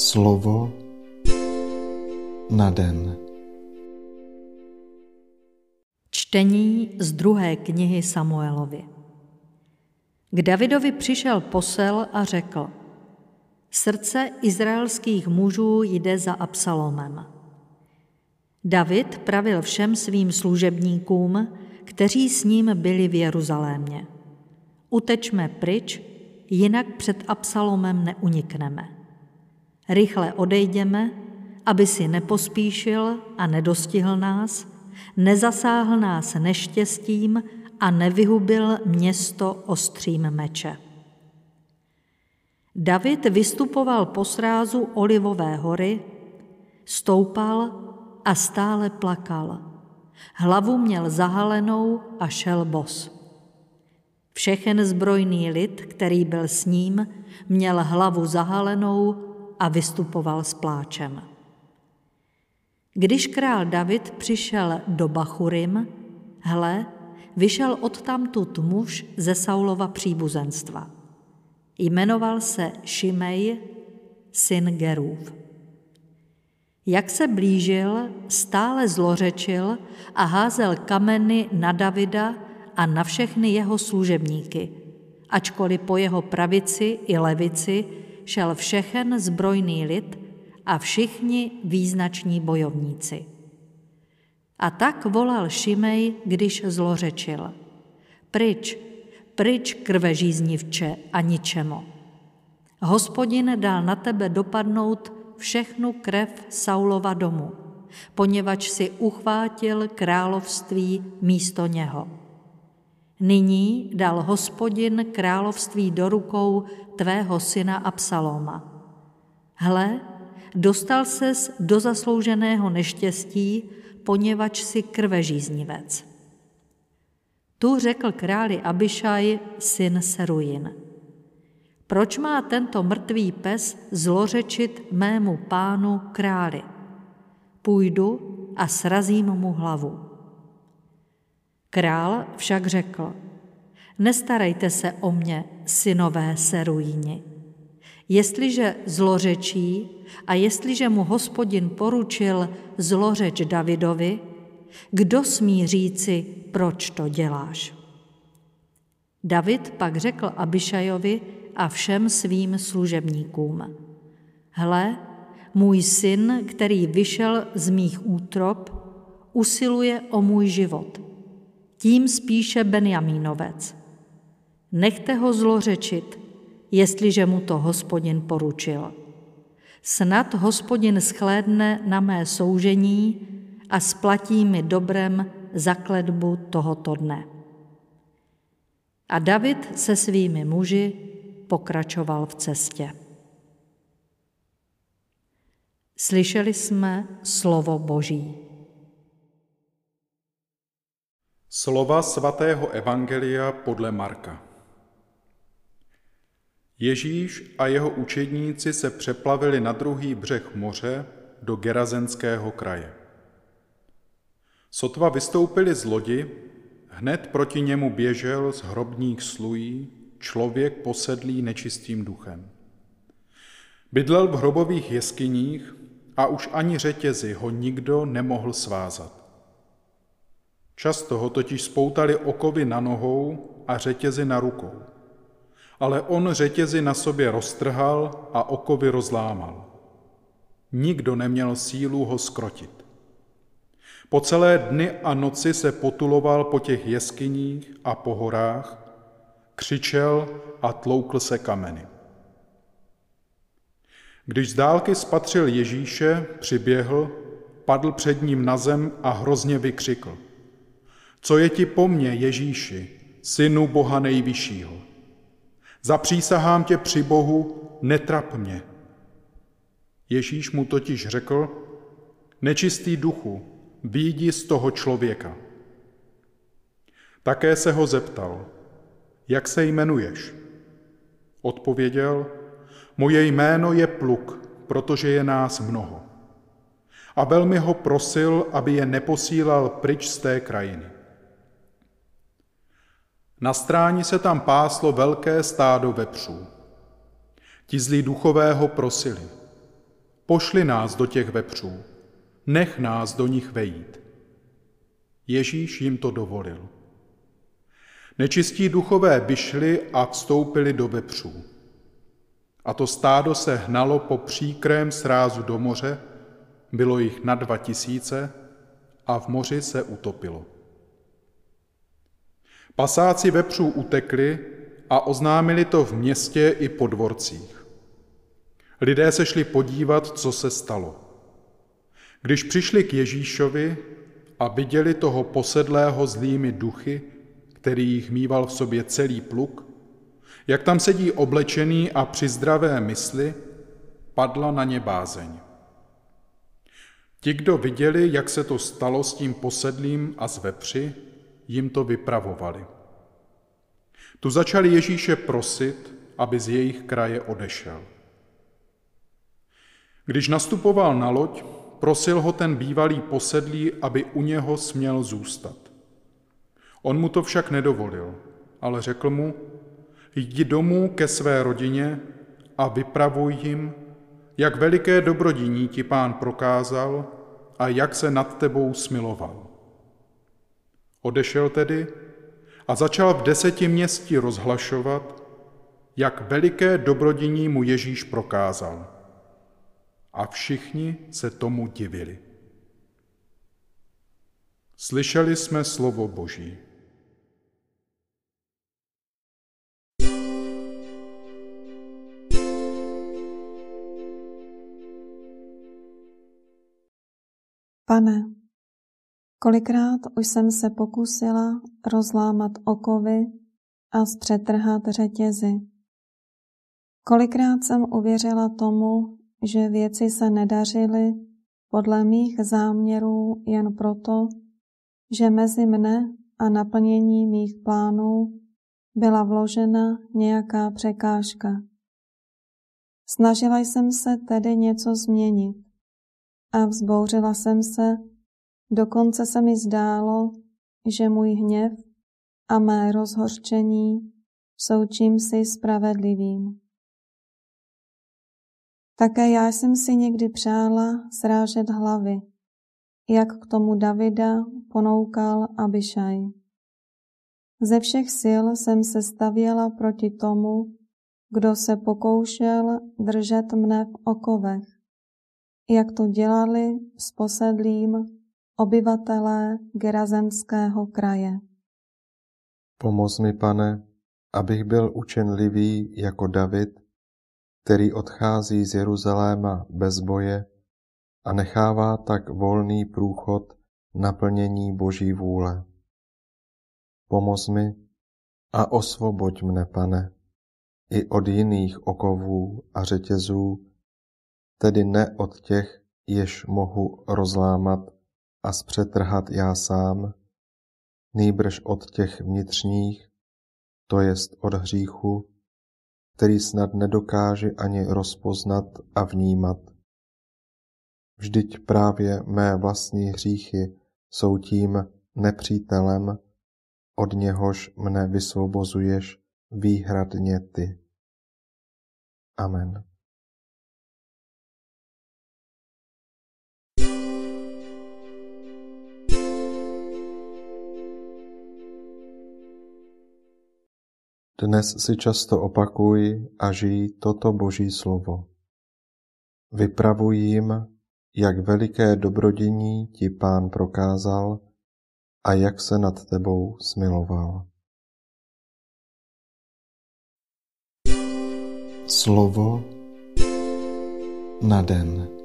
Slovo na den. Čtení z druhé knihy Samuelovi. K Davidovi přišel posel a řekl, srdce izraelských mužů jde za Absalomem. David pravil všem svým služebníkům, kteří s ním byli v Jeruzalémě. Utečme pryč, jinak před Absalomem neunikneme. Rychle odejdeme, aby si nepospíšil a nedostihl nás, nezasáhl nás neštěstím a nevyhubil město ostřím meče. David vystupoval po srázu Olivové hory, stoupal a stále plakal. Hlavu měl zahalenou a šel bos. Všechen zbrojný lid, který byl s ním, měl hlavu zahalenou a vystupoval s pláčem. Když král David přišel do Bachurim, hle, vyšel odtamtud muž ze Saulova příbuzenstva. Jmenoval se Šimej, syn Gerův. Jak se blížil, stále zlořečil a házel kameny na Davida a na všechny jeho služebníky, ačkoliv po jeho pravici i levici šel všechen zbrojný lid a všichni význační bojovníci. A tak volal Šimej, když zlořečil. Pryč, pryč krvežíznivče a ničemo. Hospodin dal na tebe dopadnout všechnu krev Saulova domu, poněvadž si uchvátil království místo něho. Nyní dal hospodin království do rukou tvého syna Absaloma. Hle, dostal ses do zaslouženého neštěstí, poněvadž si krvežíznivec. Tu řekl králi Abišaj, syn Seruin. Proč má tento mrtvý pes zlořečit mému pánu králi? Půjdu a srazím mu hlavu. Král však řekl, nestarejte se o mě, synové Seruíni. Jestliže zlořečí a jestliže mu hospodin poručil zlořeč Davidovi, kdo smí říci, proč to děláš? David pak řekl Abišajovi a všem svým služebníkům. Hle, můj syn, který vyšel z mých útrop, usiluje o můj život. Tím spíše Benjamínovec. Nechte ho zlořečit, jestliže mu to hospodin poručil. Snad hospodin schlédne na mé soužení a splatí mi dobrem za kledbu tohoto dne. A David se svými muži pokračoval v cestě. Slyšeli jsme slovo Boží. Slova svatého Evangelia podle Marka. Ježíš a jeho učedníci se přeplavili na druhý břeh moře do Gerazenského kraje. Sotva vystoupili z lodi, hned proti němu běžel z hrobních slují člověk posedlý nečistým duchem. Bydlel v hrobových jeskyních a už ani řetězy ho nikdo nemohl svázat. Často ho totiž spoutali okovy na nohou a řetězy na rukou. Ale on řetězy na sobě roztrhal a okovy rozlámal. Nikdo neměl sílu ho skrotit. Po celé dny a noci se potuloval po těch jeskyních a po horách, křičel a tloukl se kameny. Když z dálky spatřil Ježíše, přiběhl, padl před ním na zem a hrozně vykřikl. Co je ti po mně, Ježíši, synu Boha nejvyššího? Zapřísahám tě při Bohu, netrap mě. Ježíš mu totiž řekl, nečistý duchu, výjdi z toho člověka. Také se ho zeptal, jak se jmenuješ? Odpověděl, moje jméno je Pluk, protože je nás mnoho. A velmi ho prosil, aby je neposílal pryč z té krajiny. Na stráni se tam páslo velké stádo vepřů. Ti zlí duchové ho prosili. pošli nás do těch vepřů, nech nás do nich vejít. Ježíš jim to dovolil. Nečistí duchové vyšli a vstoupili do vepřů. A to stádo se hnalo po příkrém srázu do moře, bylo jich na dva tisíce a v moři se utopilo. Pasáci vepřů utekli a oznámili to v městě i po dvorcích. Lidé se šli podívat, co se stalo. Když přišli k Ježíšovi a viděli toho posedlého zlými duchy, který jich mýval v sobě celý pluk, jak tam sedí oblečený a při zdravé mysli, padla na ně bázeň. Ti, kdo viděli, jak se to stalo s tím posedlým a s vepři, jim to vypravovali. Tu začali Ježíše prosit, aby z jejich kraje odešel. Když nastupoval na loď, prosil ho ten bývalý posedlý, aby u něho směl zůstat. On mu to však nedovolil, ale řekl mu, jdi domů ke své rodině a vypravuj jim, jak veliké dobrodiní ti pán prokázal a jak se nad tebou smiloval. Odešel tedy a začal v deseti městí rozhlašovat, jak veliké dobrodiní mu Ježíš prokázal. A všichni se tomu divili. Slyšeli jsme slovo Boží. Pane, kolikrát už jsem se pokusila rozlámat okovy a zpřetrhat řetězy. Kolikrát jsem uvěřila tomu, že věci se nedařily podle mých záměrů jen proto, že mezi mne a naplnění mých plánů byla vložena nějaká překážka. Snažila jsem se tedy něco změnit a vzbouřila jsem se, dokonce se mi zdálo, že můj hněv a mé rozhorčení jsou čímsi spravedlivým. Také já jsem si někdy přála srážet hlavy, jak k tomu Davida ponoukal Abišaj. Ze všech sil jsem se stavěla proti tomu, kdo se pokoušel držet mne v okovech jak to dělali s posedlým obyvatelé Gerazemského kraje. Pomoz mi, pane, abych byl učenlivý jako David, který odchází z Jeruzaléma bez boje a nechává tak volný průchod naplnění Boží vůle. Pomoz mi a osvoboď mne, pane, i od jiných okovů a řetězů, tedy ne od těch, jež mohu rozlámat a zpřetrhat já sám, nýbrž od těch vnitřních, to jest od hříchu, který snad nedokáže ani rozpoznat a vnímat. Vždyť právě mé vlastní hříchy jsou tím nepřítelem, od něhož mne vysvobozuješ výhradně ty. Amen. Dnes si často opakuj a žij toto Boží slovo. Vypravuj jim, jak veliké dobrodiní ti pán prokázal a jak se nad tebou smiloval. Slovo na den.